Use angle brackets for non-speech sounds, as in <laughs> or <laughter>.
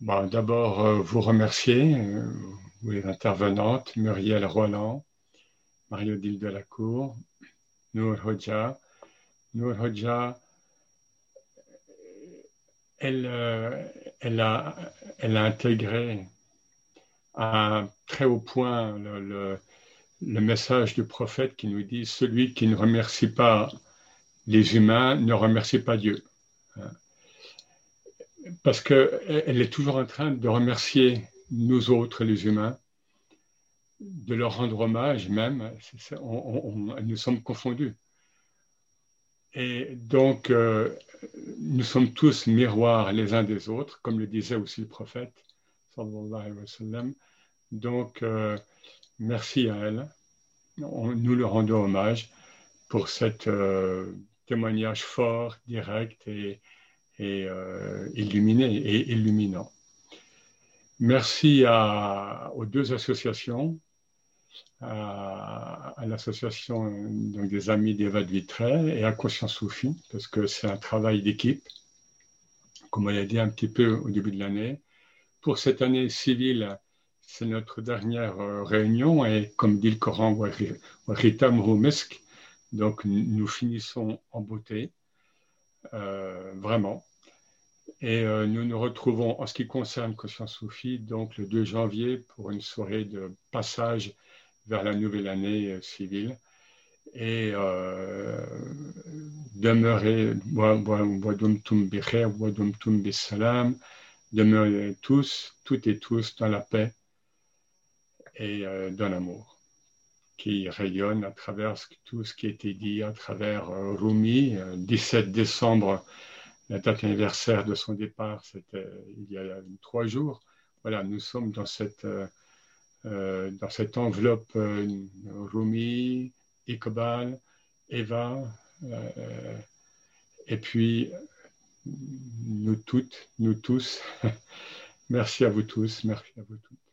D'abord, vous remercier, vous les intervenantes, Muriel Roland, Marie-Odile Delacour, Nour Hodja. Nour Hodja, elle, a, elle a intégré à un très haut point le, le, message du prophète qui nous dit Celui qui ne remercie pas les humains ne remercie pas Dieu. Parce qu'elle est toujours en train de remercier nous autres, les humains, de leur rendre hommage même. nous sommes confondus. Et donc, euh, nous sommes tous miroirs les uns des autres, comme le disait aussi le prophète. Donc, euh, merci à elle. nous le rendons hommage pour cet euh, témoignage fort, direct et, illuminé et illuminant. Merci aux deux associations, à, l'association des Amis d'Eva de Vitré et à Conscience Soufi, parce que c'est un travail d'équipe, comme on l'a dit un petit peu au début de l'année. Pour cette année civile, c'est notre dernière euh, réunion et comme dit le Coran, donc nous finissons en beauté, euh, vraiment. Et euh, nous nous retrouvons en ce qui concerne Conscience Soufi, donc le 2 janvier, pour une soirée de passage vers la nouvelle année civile. Et euh, demeurez, demeurez tous, toutes et tous dans la paix et euh, dans l'amour qui rayonne à travers tout ce qui a été dit, à travers euh, Rumi, 17 euh, décembre, la date anniversaire de son départ, c'était il y a trois jours. Voilà, nous sommes dans cette, cette enveloppe Rumi, Iqbal, Eva, et puis nous toutes, nous tous. <laughs> merci à vous tous, merci à vous toutes.